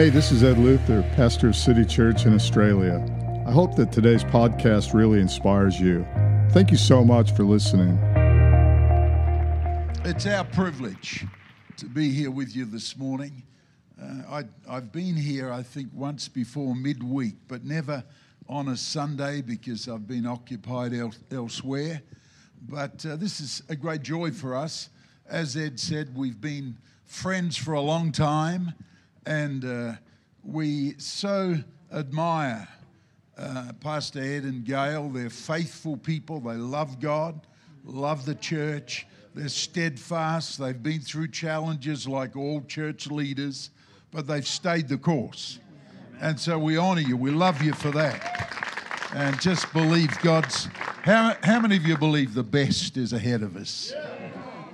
Hey, this is Ed Luther, pastor of City Church in Australia. I hope that today's podcast really inspires you. Thank you so much for listening. It's our privilege to be here with you this morning. Uh, I, have been here, I think, once before midweek, but never on a Sunday because I've been occupied el- elsewhere. But uh, this is a great joy for us. As Ed said, we've been friends for a long time, and uh, we so admire uh, Pastor Ed and Gail. They're faithful people, they love God, love the church, they're steadfast, they've been through challenges like all church leaders, but they've stayed the course. And so we honor you, we love you for that. And just believe God's. How, how many of you believe the best is ahead of us?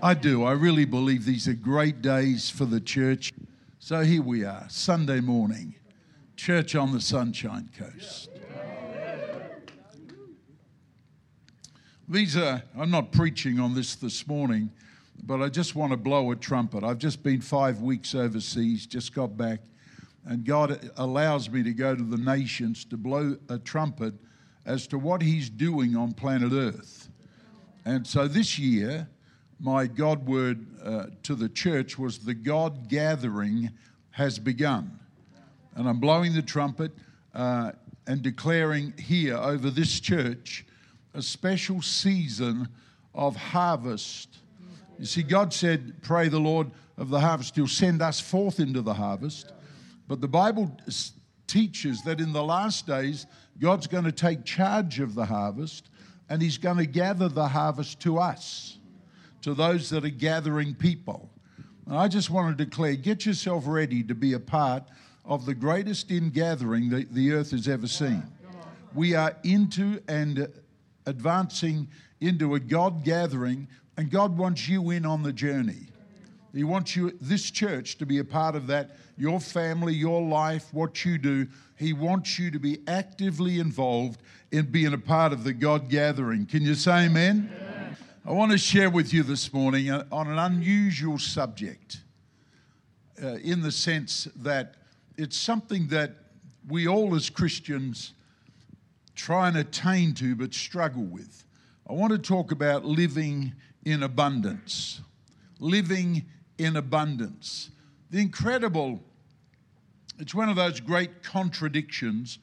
I do. I really believe these are great days for the church. So here we are, Sunday morning, church on the Sunshine Coast. These are, I'm not preaching on this this morning, but I just want to blow a trumpet. I've just been five weeks overseas, just got back, and God allows me to go to the nations to blow a trumpet as to what He's doing on planet Earth. And so this year, my God word uh, to the church was the God gathering has begun. And I'm blowing the trumpet uh, and declaring here over this church a special season of harvest. You see, God said, Pray the Lord of the harvest. He'll send us forth into the harvest. But the Bible teaches that in the last days, God's going to take charge of the harvest and He's going to gather the harvest to us to those that are gathering people. And I just want to declare get yourself ready to be a part of the greatest ingathering that the earth has ever seen. We are into and advancing into a God gathering, and God wants you in on the journey. He wants you, this church, to be a part of that. Your family, your life, what you do. He wants you to be actively involved in being a part of the God gathering. Can you say amen? amen. I want to share with you this morning uh, on an unusual subject uh, in the sense that it's something that we all as Christians try and attain to but struggle with. I want to talk about living in abundance. Living in abundance. The incredible, it's one of those great contradictions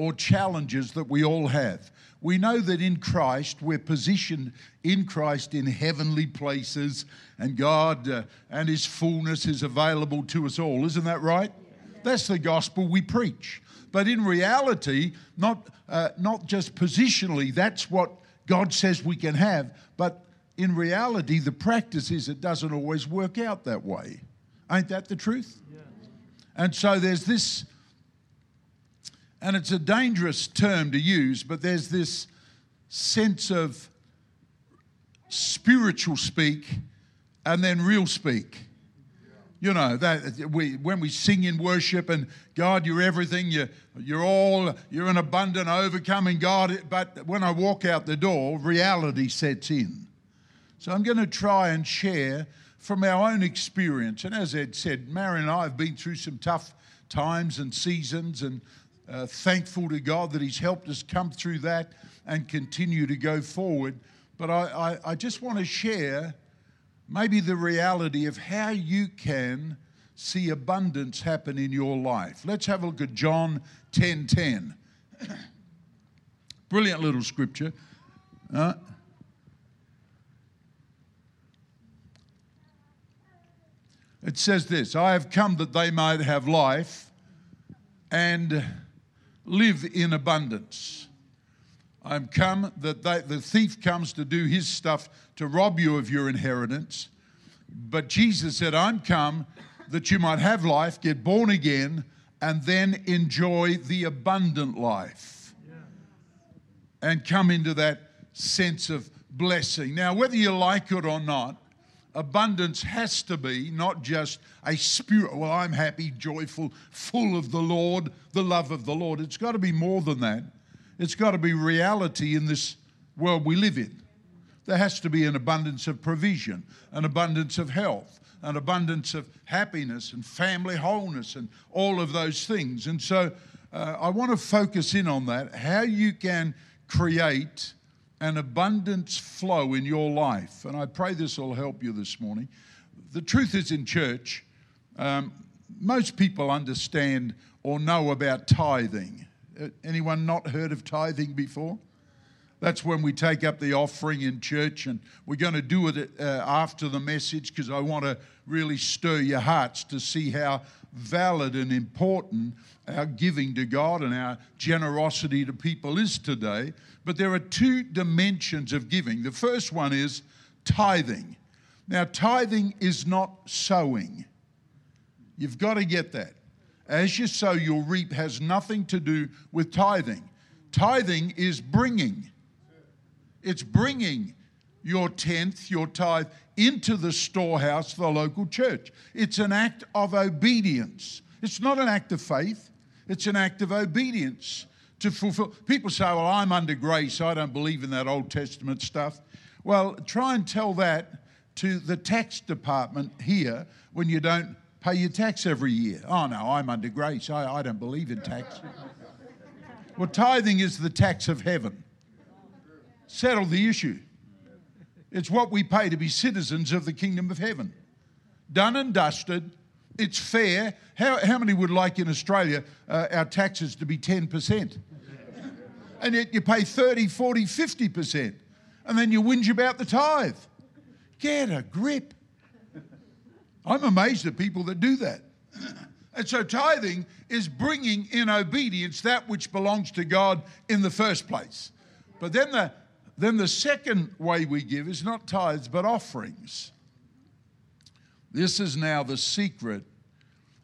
or challenges that we all have. We know that in Christ, we're positioned in Christ in heavenly places, and God uh, and His fullness is available to us all. Isn't that right? That's the gospel we preach. But in reality, not, uh, not just positionally, that's what God says we can have, but in reality, the practice is it doesn't always work out that way. Ain't that the truth? Yeah. And so there's this and it's a dangerous term to use, but there's this sense of spiritual speak and then real speak. You know that we when we sing in worship and God, you're everything. You you're all you're an abundant, overcoming God. But when I walk out the door, reality sets in. So I'm going to try and share from our own experience. And as Ed said, Mary and I have been through some tough times and seasons, and uh, thankful to God that He's helped us come through that and continue to go forward. But I, I, I just want to share maybe the reality of how you can see abundance happen in your life. Let's have a look at John 10 10. Brilliant little scripture. Uh, it says this I have come that they might have life and live in abundance. I'm come that they, the thief comes to do his stuff to rob you of your inheritance. But Jesus said, I'm come that you might have life, get born again, and then enjoy the abundant life yeah. and come into that sense of blessing. Now, whether you like it or not, abundance has to be not just a spirit, well, I'm happy, joyful, full of the Lord, the love of the Lord. It's got to be more than that. It's got to be reality in this world we live in. there has to be an abundance of provision, an abundance of health, an abundance of happiness and family wholeness and all of those things. And so uh, I want to focus in on that how you can create an abundance flow in your life. And I pray this will help you this morning. The truth is, in church, um, most people understand or know about tithing. Uh, anyone not heard of tithing before? That's when we take up the offering in church, and we're going to do it uh, after the message because I want to really stir your hearts to see how valid and important our giving to God and our generosity to people is today. But there are two dimensions of giving. The first one is tithing. Now, tithing is not sowing. You've got to get that. As you sow, you'll reap has nothing to do with tithing. Tithing is bringing. It's bringing your tenth, your tithe, into the storehouse, the local church. It's an act of obedience. It's not an act of faith, it's an act of obedience to fulfill. People say, Well, I'm under grace. I don't believe in that Old Testament stuff. Well, try and tell that to the tax department here when you don't pay your tax every year. Oh, no, I'm under grace. I, I don't believe in tax. well, tithing is the tax of heaven. Settle the issue. It's what we pay to be citizens of the kingdom of heaven. Done and dusted. It's fair. How, how many would like in Australia uh, our taxes to be 10%? And yet you pay 30, 40, 50%. And then you whinge about the tithe. Get a grip. I'm amazed at people that do that. And so tithing is bringing in obedience that which belongs to God in the first place. But then the, then the second way we give is not tithes, but offerings. This is now the secret.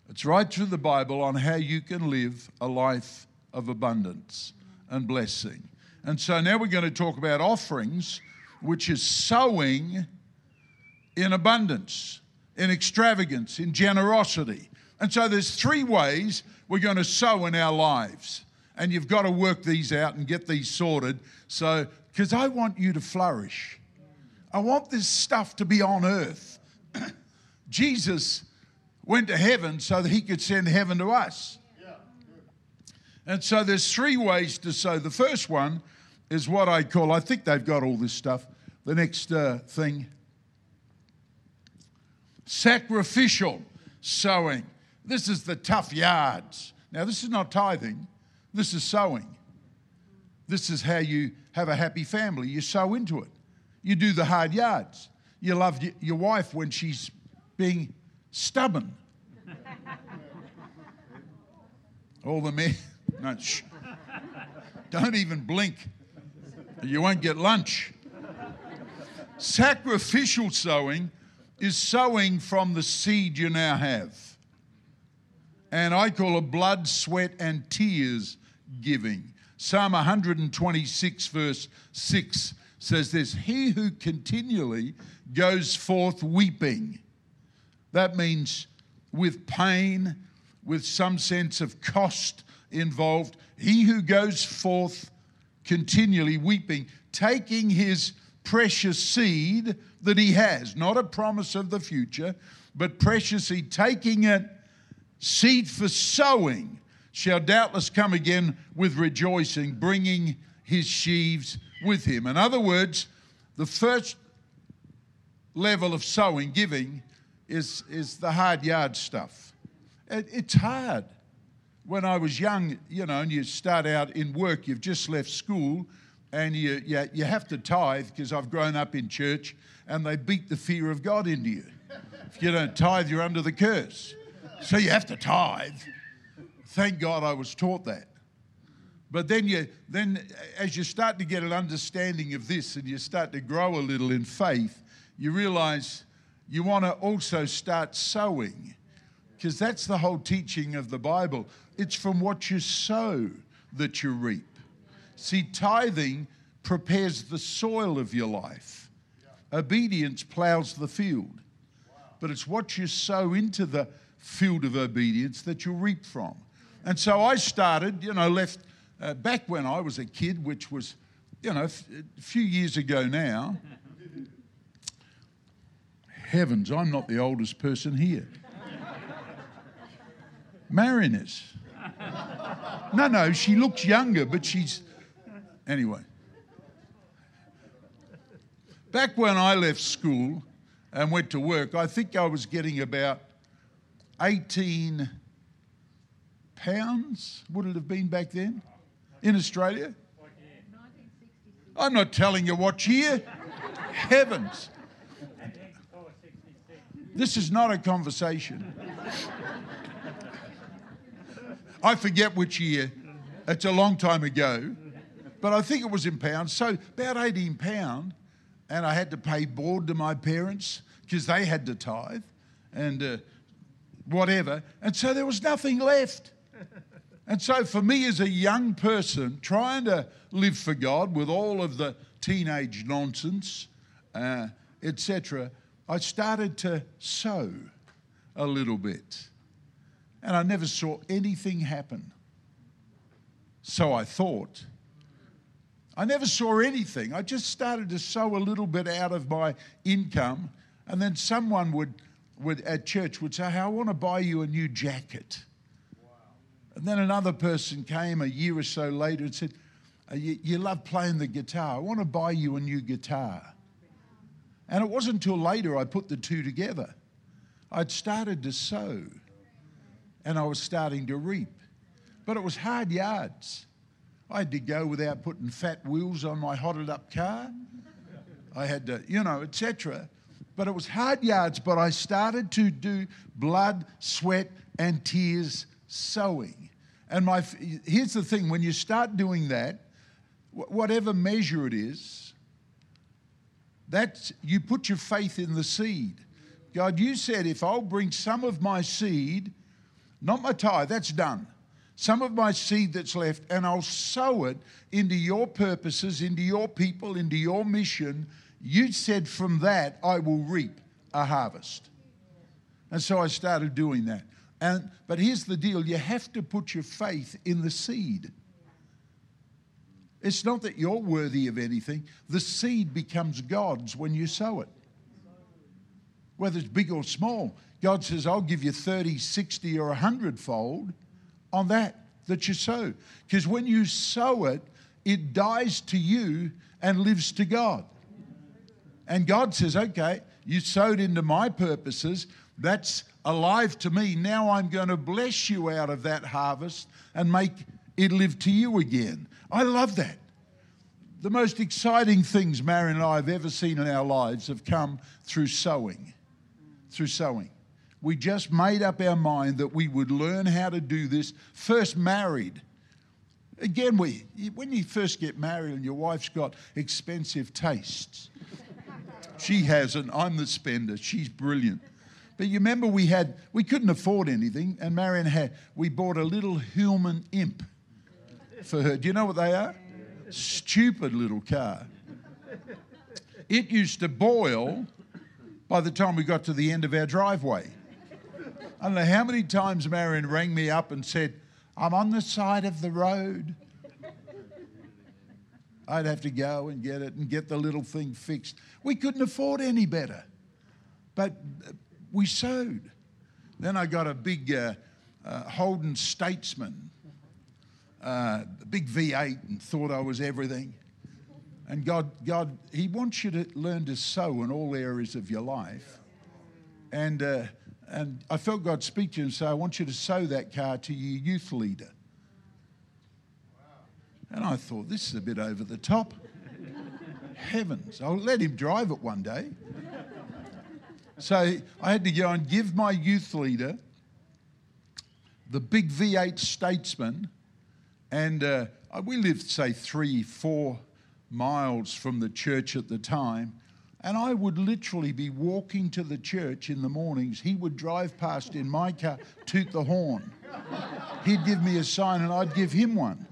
It's right through the Bible on how you can live a life of abundance and blessing. And so now we're going to talk about offerings, which is sowing in abundance, in extravagance, in generosity. And so there's three ways we're going to sow in our lives. And you've got to work these out and get these sorted. So because I want you to flourish. I want this stuff to be on earth. Jesus went to heaven so that he could send heaven to us. And so there's three ways to sow. The first one is what I call, I think they've got all this stuff. The next uh, thing sacrificial sowing. This is the tough yards. Now, this is not tithing, this is sowing. This is how you have a happy family. You sow into it. You do the hard yards. You love your wife when she's being stubborn. All the men, no, shh. don't even blink. You won't get lunch. Sacrificial sowing is sowing from the seed you now have. And I call it blood, sweat, and tears giving. Psalm 126, verse 6 says this He who continually goes forth weeping. That means with pain, with some sense of cost involved. He who goes forth continually weeping, taking his precious seed that he has, not a promise of the future, but precious seed, taking it, seed for sowing shall doubtless come again with rejoicing, bringing his sheaves with him. In other words, the first level of sowing, giving, is, is the hard yard stuff. It, it's hard. When I was young, you know, and you start out in work, you've just left school, and you, you, you have to tithe because I've grown up in church, and they beat the fear of God into you. If you don't tithe, you're under the curse. So you have to tithe. Thank God I was taught that. But then you then as you start to get an understanding of this and you start to grow a little in faith, you realize you want to also start sowing. Because that's the whole teaching of the Bible. It's from what you sow that you reap. See, tithing prepares the soil of your life. Obedience plows the field. But it's what you sow into the field of obedience that you'll reap from. And so I started, you know, left uh, back when I was a kid, which was, you know, a few years ago now. Heavens, I'm not the oldest person here. Marion is. No, no, she looks younger, but she's. Anyway. Back when I left school and went to work, I think I was getting about 18 pounds, would it have been back then in Australia? I'm not telling you what year. Heavens. This is not a conversation. I forget which year. It's a long time ago. But I think it was in pounds. So about 18 pound. And I had to pay board to my parents because they had to tithe and uh, whatever. And so there was nothing left. And so, for me as a young person trying to live for God with all of the teenage nonsense, uh, etc., I started to sow a little bit. And I never saw anything happen. So I thought. I never saw anything. I just started to sow a little bit out of my income, and then someone would, would at church would say, hey, I want to buy you a new jacket. And then another person came a year or so later and said, uh, you, you love playing the guitar. I want to buy you a new guitar. And it wasn't until later I put the two together. I'd started to sow and I was starting to reap. But it was hard yards. I had to go without putting fat wheels on my hotted up car. I had to, you know, etc. But it was hard yards, but I started to do blood, sweat, and tears sowing. And my, here's the thing when you start doing that, whatever measure it is, that's, you put your faith in the seed. God, you said, if I'll bring some of my seed, not my tithe, that's done. Some of my seed that's left, and I'll sow it into your purposes, into your people, into your mission. You said, from that, I will reap a harvest. And so I started doing that. And, but here's the deal you have to put your faith in the seed. It's not that you're worthy of anything, the seed becomes God's when you sow it. Whether it's big or small, God says, I'll give you 30, 60, or 100 fold on that that you sow. Because when you sow it, it dies to you and lives to God. And God says, okay, you sowed into my purposes. That's alive to me. Now I'm going to bless you out of that harvest and make it live to you again. I love that. The most exciting things Marion and I have ever seen in our lives have come through sowing. Through sowing. We just made up our mind that we would learn how to do this. First married. Again, we, when you first get married and your wife's got expensive tastes, she hasn't. I'm the spender. She's brilliant. But you remember we had we couldn't afford anything, and Marion had we bought a little Hillman imp for her. Do you know what they are? Stupid little car. It used to boil by the time we got to the end of our driveway. I don't know how many times Marion rang me up and said, I'm on the side of the road. I'd have to go and get it and get the little thing fixed. We couldn't afford any better. But we sowed. Then I got a big uh, uh, Holden Statesman, uh, big V8, and thought I was everything. And God, God, He wants you to learn to sow in all areas of your life. And, uh, and I felt God speak to you and say, I want you to sow that car to your youth leader. And I thought, this is a bit over the top. Heavens, I'll let him drive it one day. So I had to go and give my youth leader the big V8 statesman, and uh, we lived, say, three, four miles from the church at the time. And I would literally be walking to the church in the mornings. He would drive past in my car, toot the horn. He'd give me a sign, and I'd give him one.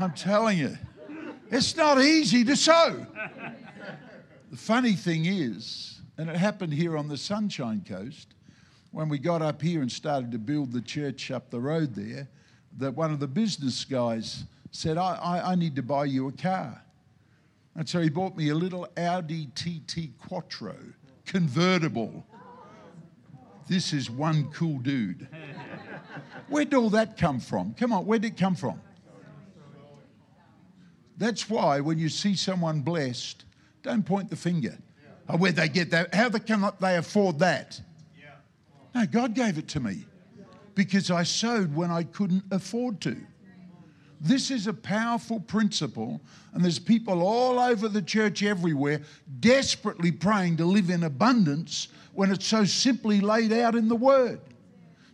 I'm telling you, it's not easy to sow. The funny thing is, and it happened here on the Sunshine Coast, when we got up here and started to build the church up the road there, that one of the business guys said, I, I, I need to buy you a car. And so he bought me a little Audi TT Quattro convertible. This is one cool dude. Where'd all that come from? Come on, where'd it come from? That's why when you see someone blessed, don't point the finger. Oh, where'd they get that? How can they afford that? No, God gave it to me because I sowed when I couldn't afford to. This is a powerful principle, and there's people all over the church everywhere desperately praying to live in abundance when it's so simply laid out in the Word.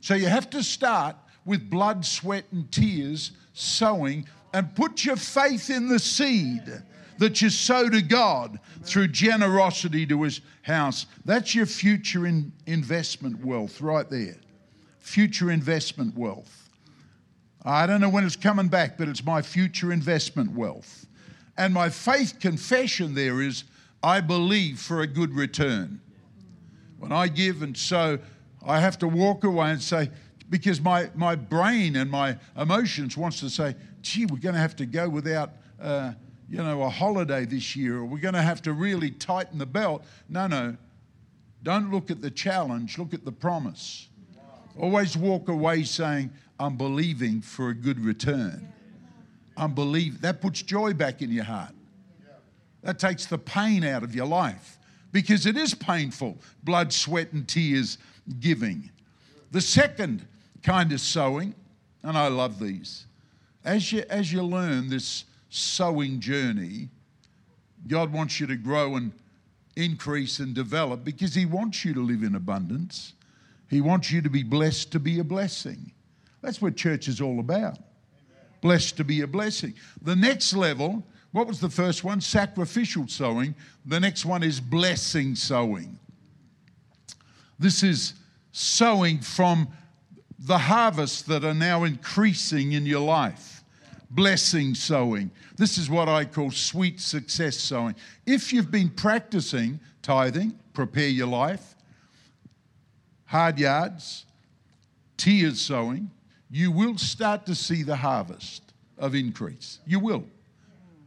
So you have to start with blood, sweat, and tears, sowing, and put your faith in the seed that you sow to God through generosity to His house. That's your future in investment wealth right there. Future investment wealth. I don't know when it's coming back, but it's my future investment wealth. And my faith confession there is I believe for a good return. When I give and sow, I have to walk away and say, because my, my brain and my emotions wants to say, gee, we're going to have to go without, uh, you know, a holiday this year, or we're going to have to really tighten the belt. No, no. Don't look at the challenge, look at the promise. Always walk away saying, I'm believing for a good return. I'm believing. That puts joy back in your heart. That takes the pain out of your life because it is painful blood, sweat, and tears giving. The second kind of sowing, and I love these, as you, as you learn this sowing journey, God wants you to grow and increase and develop because He wants you to live in abundance. He wants you to be blessed to be a blessing. That's what church is all about. Blessed to be a blessing. The next level, what was the first one? Sacrificial sowing. The next one is blessing sowing. This is sowing from the harvests that are now increasing in your life. Blessing sowing. This is what I call sweet success sowing. If you've been practicing tithing, prepare your life, hard yards, tears sowing, you will start to see the harvest of increase. You will.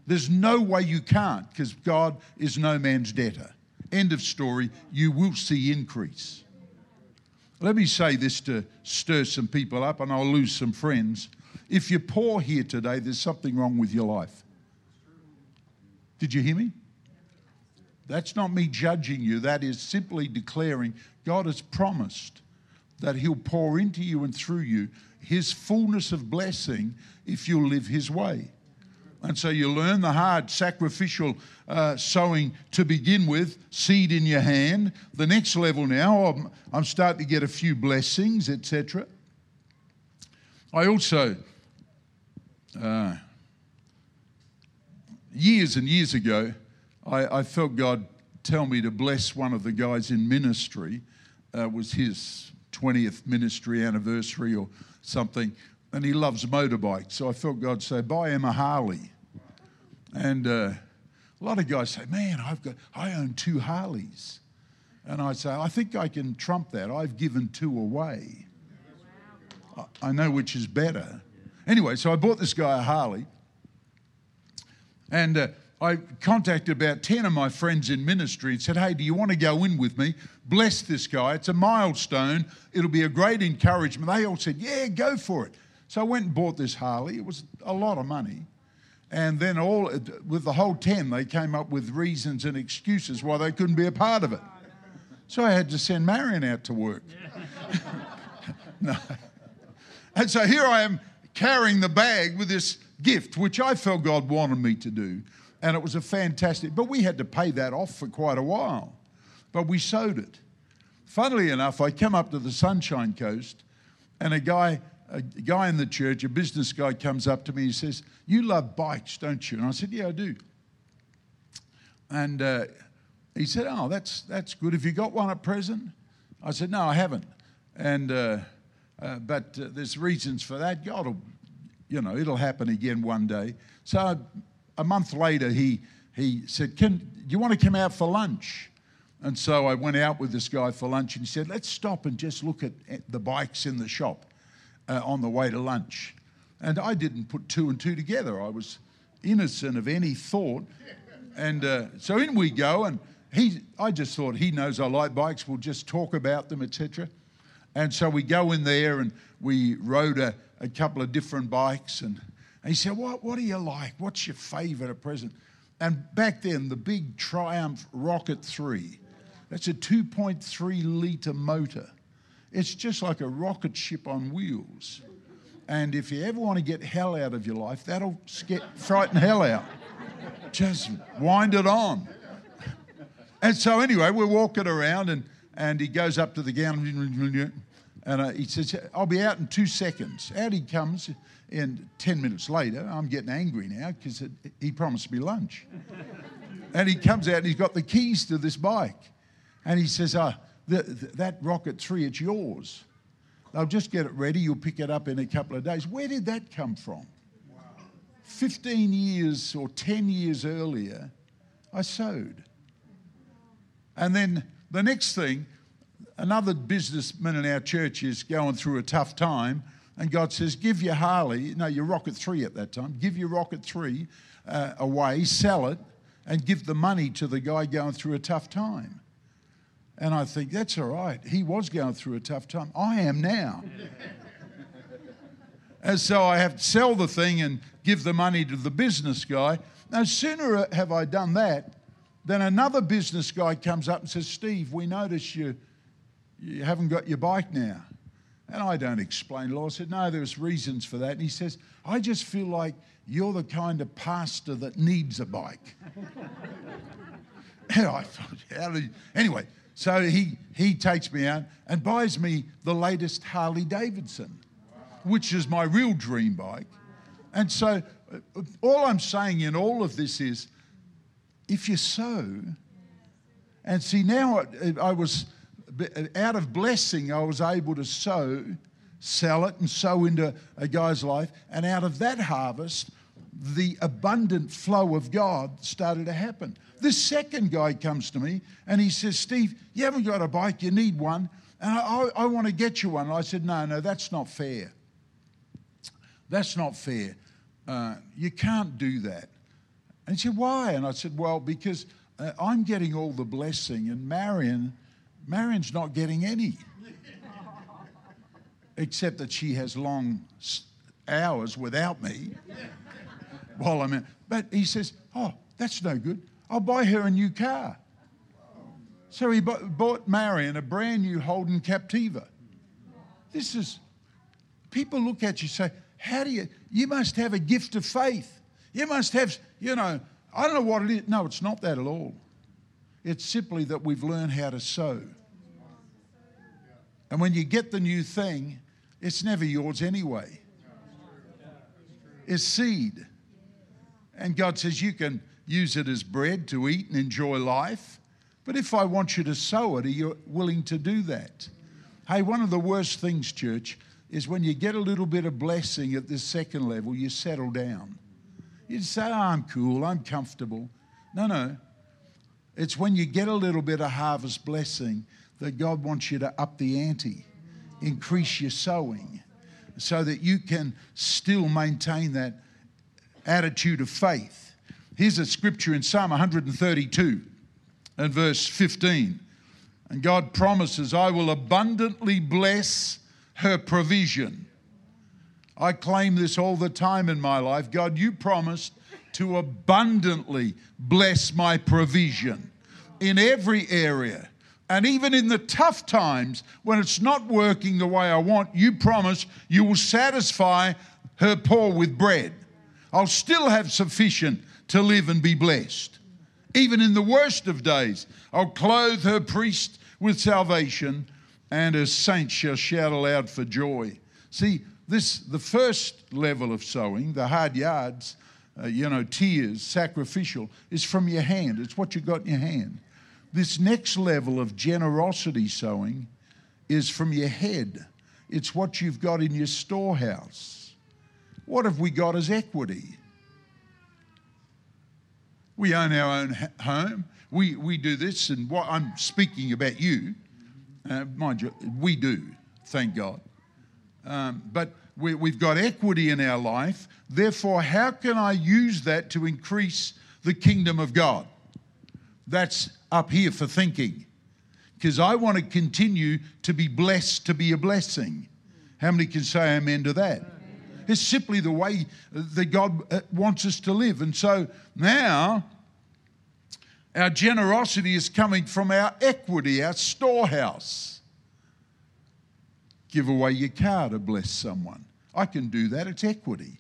There's no way you can't because God is no man's debtor. End of story. You will see increase. Let me say this to stir some people up, and I'll lose some friends. If you're poor here today, there's something wrong with your life. Did you hear me? That's not me judging you. That is simply declaring God has promised that He'll pour into you and through you His fullness of blessing if you'll live His way. And so you learn the hard sacrificial uh, sowing to begin with, seed in your hand. The next level now, I'm, I'm starting to get a few blessings, etc. I also, uh, years and years ago, I, I, felt God tell me to bless one of the guys in ministry. Uh, was his 20th ministry anniversary or something and he loves motorbikes. So I felt God say, buy him a Harley. And uh, a lot of guys say, man, I've got, I own two Harleys. And I say, I think I can trump that. I've given two away. I know which is better. Anyway, so I bought this guy a Harley. And uh, I contacted about 10 of my friends in ministry and said, Hey, do you want to go in with me? Bless this guy. It's a milestone. It'll be a great encouragement. They all said, Yeah, go for it. So I went and bought this Harley. It was a lot of money. And then all with the whole 10, they came up with reasons and excuses why they couldn't be a part of it. So I had to send Marion out to work. no. And so here I am carrying the bag with this gift, which I felt God wanted me to do. And it was a fantastic, but we had to pay that off for quite a while. But we sowed it. Funnily enough, I came up to the Sunshine Coast and a guy a guy in the church, a business guy, comes up to me and says, You love bikes, don't you? And I said, Yeah, I do. And uh, he said, Oh, that's, that's good. Have you got one at present? I said, No, I haven't. And, uh, uh, but uh, there's reasons for that. God will, you know, it'll happen again one day. So a month later, he, he said, Can, you want to come out for lunch? And so I went out with this guy for lunch and he said, Let's stop and just look at, at the bikes in the shop uh, on the way to lunch. And I didn't put two and two together. I was innocent of any thought And uh, so in we go, and he, I just thought he knows I like bikes. We'll just talk about them, etc. And so we go in there and we rode a, a couple of different bikes. And, and he said, what, what do you like? What's your favourite at present? And back then, the big Triumph Rocket 3, that's a 2.3 litre motor. It's just like a rocket ship on wheels. And if you ever want to get hell out of your life, that'll get, frighten hell out. Just wind it on. And so, anyway, we're walking around, and, and he goes up to the ground, and uh, he says, I'll be out in two seconds. Out he comes, and 10 minutes later, I'm getting angry now because he promised me lunch. and he comes out, and he's got the keys to this bike. And he says, uh, That Rocket 3, it's yours. They'll just get it ready. You'll pick it up in a couple of days. Where did that come from? 15 years or 10 years earlier, I sowed. And then the next thing, another businessman in our church is going through a tough time, and God says, Give your Harley, no, your Rocket 3 at that time, give your Rocket 3 uh, away, sell it, and give the money to the guy going through a tough time. And I think, That's all right. He was going through a tough time. I am now. and so I have to sell the thing and give the money to the business guy. No sooner have I done that then another business guy comes up and says, Steve, we notice you, you haven't got your bike now. And I don't explain law. I said, no, there's reasons for that. And he says, I just feel like you're the kind of pastor that needs a bike. and I thought, anyway, so he, he takes me out and buys me the latest Harley Davidson, which is my real dream bike. And so uh, all I'm saying in all of this is if you sow, and see, now I, I was out of blessing, I was able to sow, sell it, and sow into a guy's life. And out of that harvest, the abundant flow of God started to happen. This second guy comes to me and he says, Steve, you haven't got a bike, you need one. And I, I, I want to get you one. And I said, No, no, that's not fair. That's not fair. Uh, you can't do that. And he said, Why? And I said, Well, because uh, I'm getting all the blessing, and Marion, Marion's not getting any. Except that she has long hours without me while I'm in. But he says, Oh, that's no good. I'll buy her a new car. So he bought Marion a brand new Holden Captiva. This is, people look at you say, How do you, you must have a gift of faith. You must have, you know, I don't know what it is. No, it's not that at all. It's simply that we've learned how to sow. And when you get the new thing, it's never yours anyway. It's seed. And God says you can use it as bread to eat and enjoy life. But if I want you to sow it, are you willing to do that? Hey, one of the worst things, church, is when you get a little bit of blessing at this second level, you settle down. You'd say, oh, I'm cool, I'm comfortable. No, no. It's when you get a little bit of harvest blessing that God wants you to up the ante, increase your sowing, so that you can still maintain that attitude of faith. Here's a scripture in Psalm 132 and verse 15. And God promises, I will abundantly bless her provision I claim this all the time in my life. God, you promised to abundantly bless my provision in every area. And even in the tough times when it's not working the way I want, you promise you will satisfy her poor with bread. I'll still have sufficient to live and be blessed. Even in the worst of days, I'll clothe her priest with salvation, and her saints shall shout aloud for joy. See, this, the first level of sowing, the hard yards, uh, you know, tears, sacrificial, is from your hand. It's what you got in your hand. This next level of generosity sowing is from your head. It's what you've got in your storehouse. What have we got as equity? We own our own home. We, we do this, and what I'm speaking about you, uh, mind you, we do, thank God. Um, but we, we've got equity in our life. Therefore, how can I use that to increase the kingdom of God. That's up here for thinking. Because I want to continue to be blessed to be a blessing. How many can say amen to that? It's simply the way that God uh, wants us to live. And so now, our generosity is coming from our equity, our storehouse. Give away your car to bless someone. I can do that. It's equity,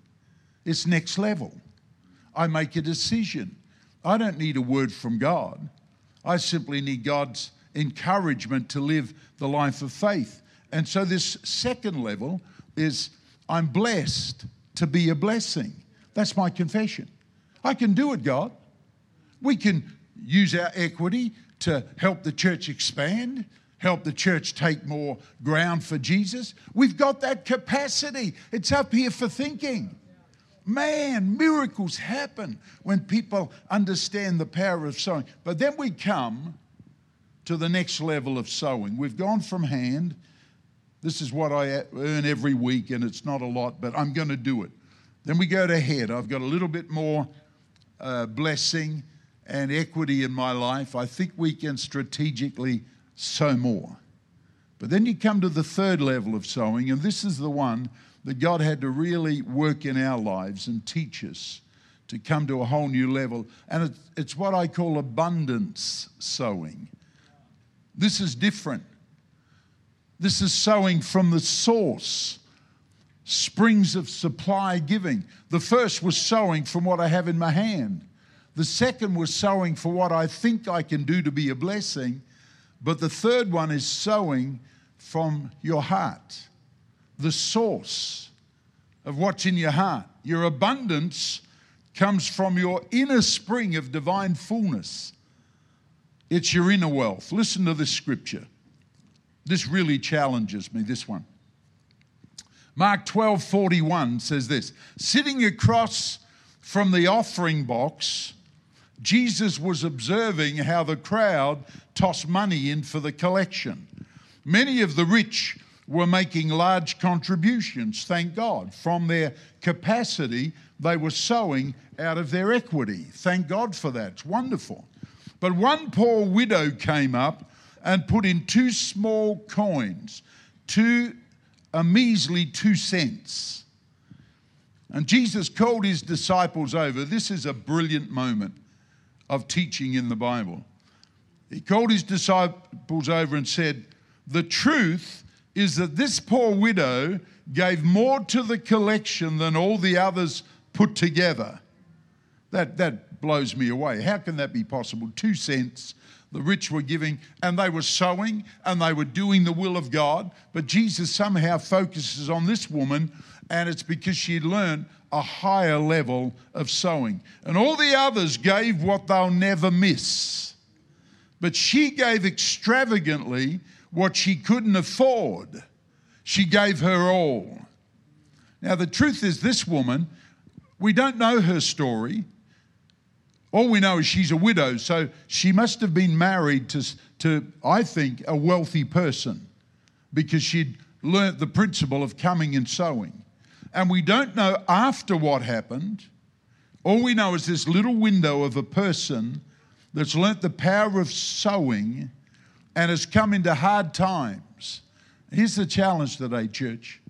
it's next level. I make a decision. I don't need a word from God. I simply need God's encouragement to live the life of faith. And so, this second level is I'm blessed to be a blessing. That's my confession. I can do it, God. We can use our equity to help the church expand, help the church take more ground for Jesus. We've got that capacity. It's up here for thinking. Man, miracles happen when people understand the power of sowing. But then we come to the next level of sowing. We've gone from hand. This is what I earn every week, and it's not a lot, but I'm going to do it. Then we go to head. I've got a little bit more uh, blessing and equity in my life. I think we can strategically sow more. But then you come to the third level of sowing, and this is the one that God had to really work in our lives and teach us to come to a whole new level. And it's what I call abundance sowing. This is different. This is sowing from the source, springs of supply giving. The first was sowing from what I have in my hand. The second was sowing for what I think I can do to be a blessing. But the third one is sowing from your heart the source of what's in your heart. Your abundance comes from your inner spring of divine fullness. It's your inner wealth. Listen to this scripture. This really challenges me, this one. Mark 12 41 says this Sitting across from the offering box, Jesus was observing how the crowd tossed money in for the collection. Many of the rich were making large contributions, thank God. From their capacity, they were sowing out of their equity. Thank God for that. It's wonderful. But one poor widow came up and put in two small coins, two, a measly two cents. And Jesus called his disciples over. This is a brilliant moment of teaching in the Bible. He called his disciples over and said, The truth is that this poor widow gave more to the collection than all the others put together. That, that blows me away. How can that be possible? Two cents the rich were giving, and they were sowing and they were doing the will of God. But Jesus somehow focuses on this woman, and it's because she learned a higher level of sowing. And all the others gave what they'll never miss. But she gave extravagantly what she couldn't afford. She gave her all. Now, the truth is, this woman, we don't know her story. All we know is she's a widow, so she must have been married to, to I think, a wealthy person because she'd learnt the principle of coming and sowing. And we don't know after what happened. All we know is this little window of a person that's learnt the power of sowing and has come into hard times. Here's the challenge today, church.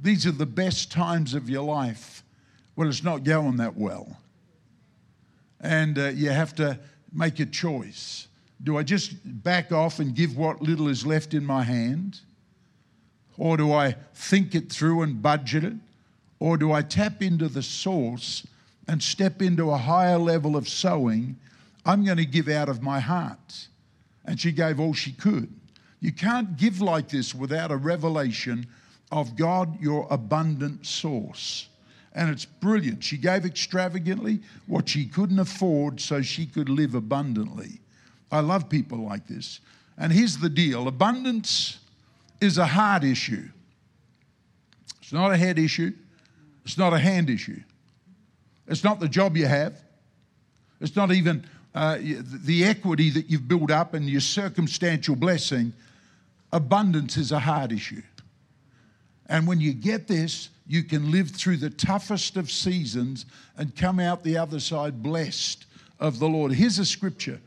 These are the best times of your life when it's not going that well. And uh, you have to make a choice. Do I just back off and give what little is left in my hand? Or do I think it through and budget it? Or do I tap into the source and step into a higher level of sowing? I'm going to give out of my heart and she gave all she could. You can't give like this without a revelation of God, your abundant source. And it's brilliant. She gave extravagantly what she couldn't afford so she could live abundantly. I love people like this. And here's the deal abundance is a heart issue, it's not a head issue, it's not a hand issue, it's not the job you have, it's not even uh, the equity that you've built up and your circumstantial blessing, abundance is a hard issue. And when you get this, you can live through the toughest of seasons and come out the other side blessed of the Lord. Here's a scripture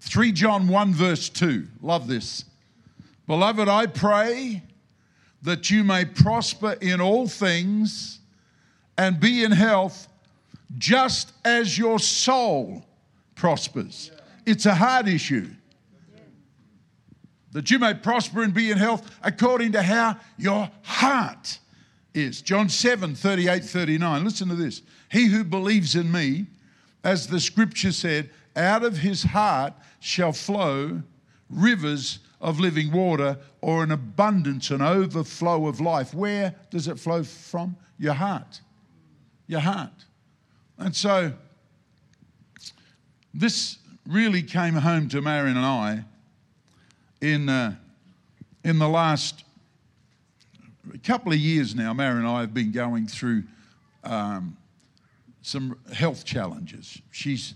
3 John 1, verse 2. Love this. Beloved, I pray that you may prosper in all things and be in health just as your soul prospers. It's a hard issue. That you may prosper and be in health according to how your heart is. John 7 38 39. Listen to this. He who believes in me, as the scripture said, out of his heart shall flow rivers of living water or an abundance, an overflow of life. Where does it flow from? Your heart. Your heart. And so this really came home to Marion and I in, uh, in the last couple of years now. Marion and I have been going through um, some health challenges. She's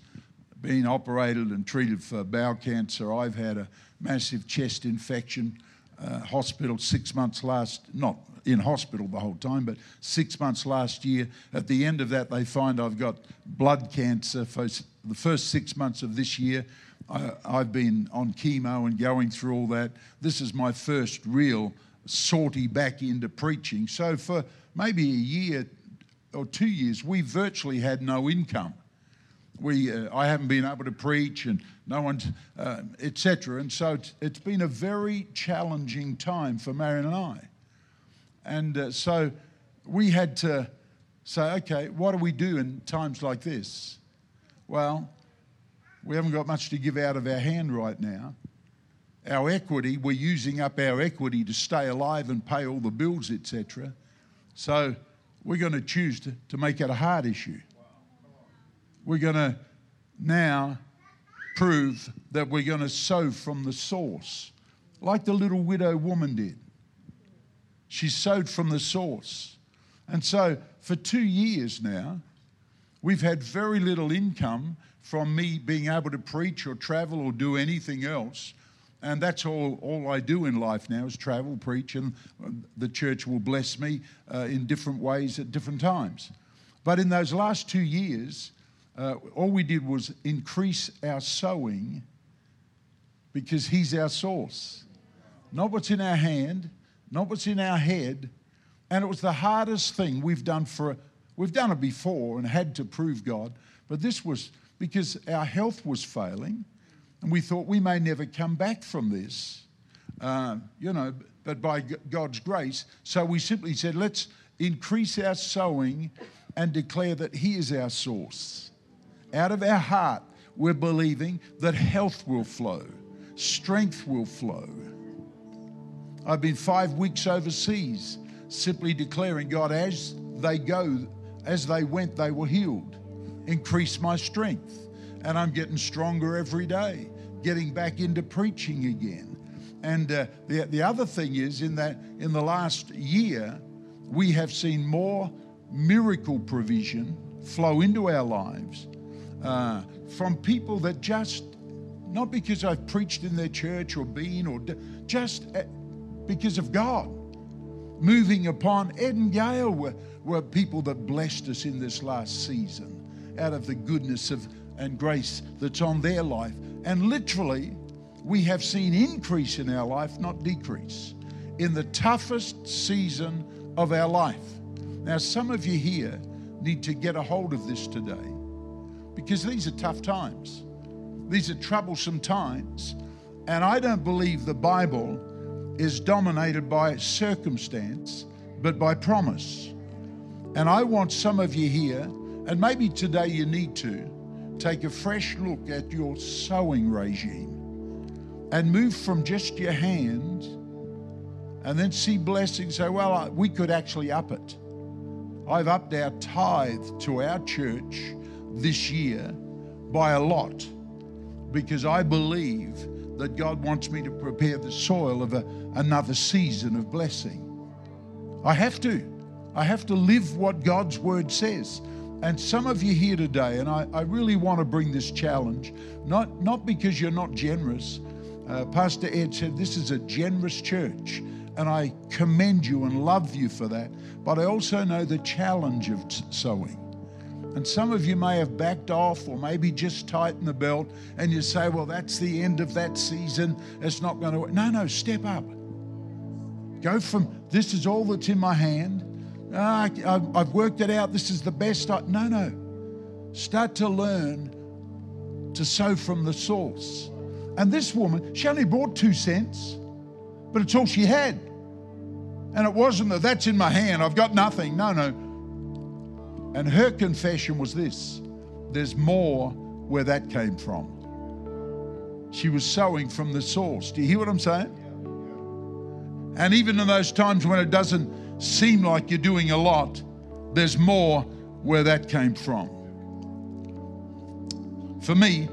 been operated and treated for bowel cancer. I've had a massive chest infection, uh, hospital six months last, not in hospital the whole time, but six months last year. At the end of that, they find I've got blood cancer for the first six months of this year. I, I've been on chemo and going through all that. This is my first real sortie back into preaching. So, for maybe a year or two years, we virtually had no income we, uh, I haven't been able to preach and no one's, uh, etc. And so it's, it's been a very challenging time for Marion and I. And uh, so we had to say, okay, what do we do in times like this? Well, we haven't got much to give out of our hand right now. Our equity, we're using up our equity to stay alive and pay all the bills, etc. So we're going to choose to, to make it a hard issue we're going to now prove that we're going to sow from the source, like the little widow woman did. She sowed from the source. And so for two years now, we've had very little income from me being able to preach or travel or do anything else. And that's all, all I do in life now is travel, preach, and the church will bless me uh, in different ways at different times. But in those last two years, uh, all we did was increase our sowing because He's our source. Not what's in our hand, not what's in our head. And it was the hardest thing we've done for, we've done it before and had to prove God, but this was because our health was failing and we thought we may never come back from this, uh, you know, but by God's grace. So we simply said, let's increase our sowing and declare that He is our source out of our heart, we're believing that health will flow, strength will flow. I've been five weeks overseas simply declaring, God, as they go, as they went, they were healed. Increase my strength. And I'm getting stronger every day, getting back into preaching again. And uh, the, the other thing is, in that in the last year, we have seen more miracle provision flow into our lives uh, from people that just, not because I've preached in their church or been, or just uh, because of God moving upon. Ed and Gail were, were people that blessed us in this last season out of the goodness of and grace that's on their life. And literally, we have seen increase in our life, not decrease, in the toughest season of our life. Now, some of you here need to get a hold of this today because these are tough times. These are troublesome times. And I don't believe the Bible is dominated by circumstance, but by promise. And I want some of you here, and maybe today you need to, take a fresh look at your sowing regime and move from just your hand and then see blessings. Say, well, we could actually up it. I've upped our tithe to our church this year by a lot because I believe that God wants me to prepare the soil of a, another season of blessing. I have to. I have to live what God's word says. And some of you here today, and I, I really want to bring this challenge, not, not because you're not generous. Uh, Pastor Ed said this is a generous church, and I commend you and love you for that. But I also know the challenge of sowing. And some of you may have backed off or maybe just tightened the belt and you say, well, that's the end of that season. It's not going to work. No, no, step up. Go from this is all that's in my hand. Ah, I've worked it out. This is the best. I, no, no. Start to learn to sow from the source. And this woman, she only brought two cents, but it's all she had. And it wasn't that that's in my hand, I've got nothing. No, no. And her confession was this there's more where that came from. She was sowing from the source. Do you hear what I'm saying? And even in those times when it doesn't seem like you're doing a lot, there's more where that came from. For me,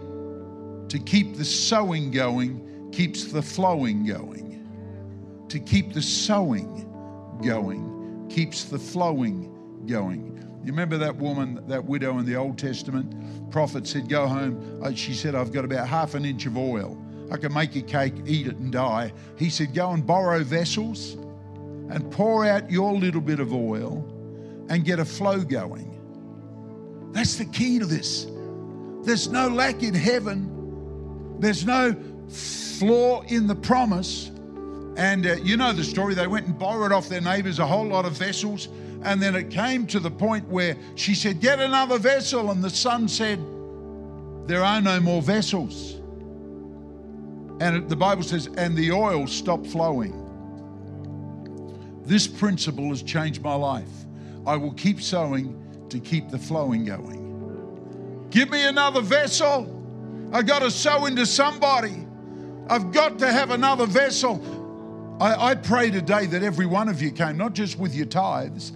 to keep the sowing going keeps the flowing going. To keep the sowing going keeps the flowing going. You remember that woman, that widow in the Old Testament? Prophet said, Go home. She said, I've got about half an inch of oil. I can make a cake, eat it, and die. He said, Go and borrow vessels and pour out your little bit of oil and get a flow going. That's the key to this. There's no lack in heaven, there's no flaw in the promise. And uh, you know the story. They went and borrowed off their neighbors a whole lot of vessels and then it came to the point where she said, Get another vessel. And the son said, There are no more vessels. And the Bible says, And the oil stopped flowing. This principle has changed my life. I will keep sowing to keep the flowing going. Give me another vessel. I got to sow into somebody. I've got to have another vessel. I, I, pray today that every one of you came, not just with your tithes,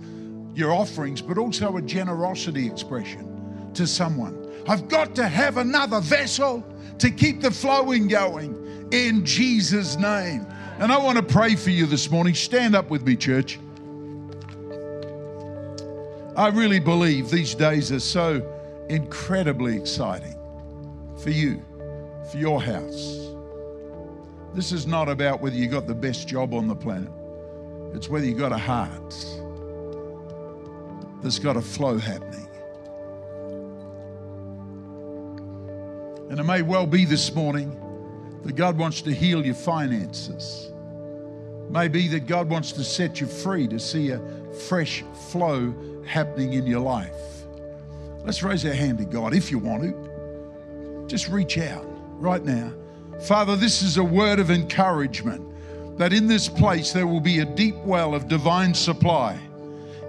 your offerings, but also a generosity expression to someone. I've got to have another vessel to keep the flowing going in Jesus' name. And I want to pray for you this morning. Stand up with me, church. I really believe these days are so incredibly exciting for you, for your house. This is not about whether you got the best job on the planet, it's whether you got a heart there's got a flow happening. And it may well be this morning that God wants to heal your finances. Maybe that God wants to set you free to see a fresh flow happening in your life. Let's raise our hand to God if you want to. Just reach out right now. Father, this is a word of encouragement that in this place there will be a deep well of divine supply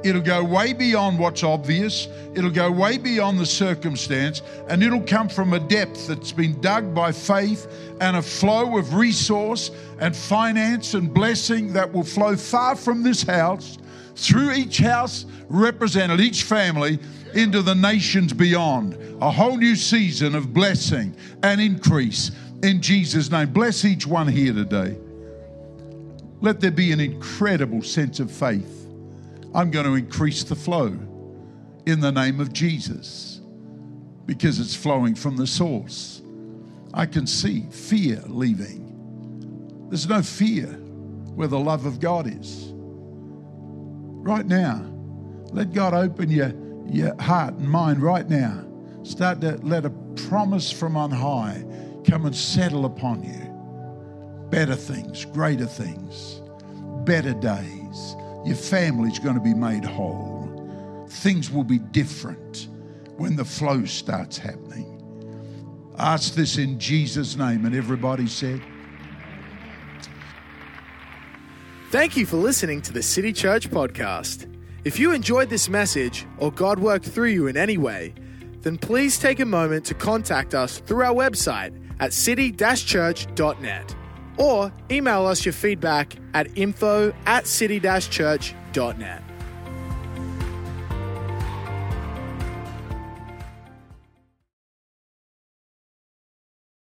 It'll go way beyond what's obvious. It'll go way beyond the circumstance, and it'll come from a depth that's been dug by faith and a flow of resource and finance and blessing that will flow far from this house, through each house represented, each family, into the nations beyond. A whole new season of blessing and increase in Jesus' name. Bless each one here today. Let there be an incredible sense of faith I'm going to increase the flow in the name of Jesus because it's flowing from the source. I can see fear leaving. There's no fear where the love of God is. Right now, let God open your, your heart and mind right now. Start to let a promise from on high come and settle upon you. Better things, greater things, better days your family's going to be made whole. Things will be different when the flow starts happening. Ask this in Jesus' name. And everybody said, Thank you for listening to the City Church podcast. If you enjoyed this message or God worked through you in any way, then please take a moment to contact us through our website at city-church.net or email us your feedback at info at city-church.net.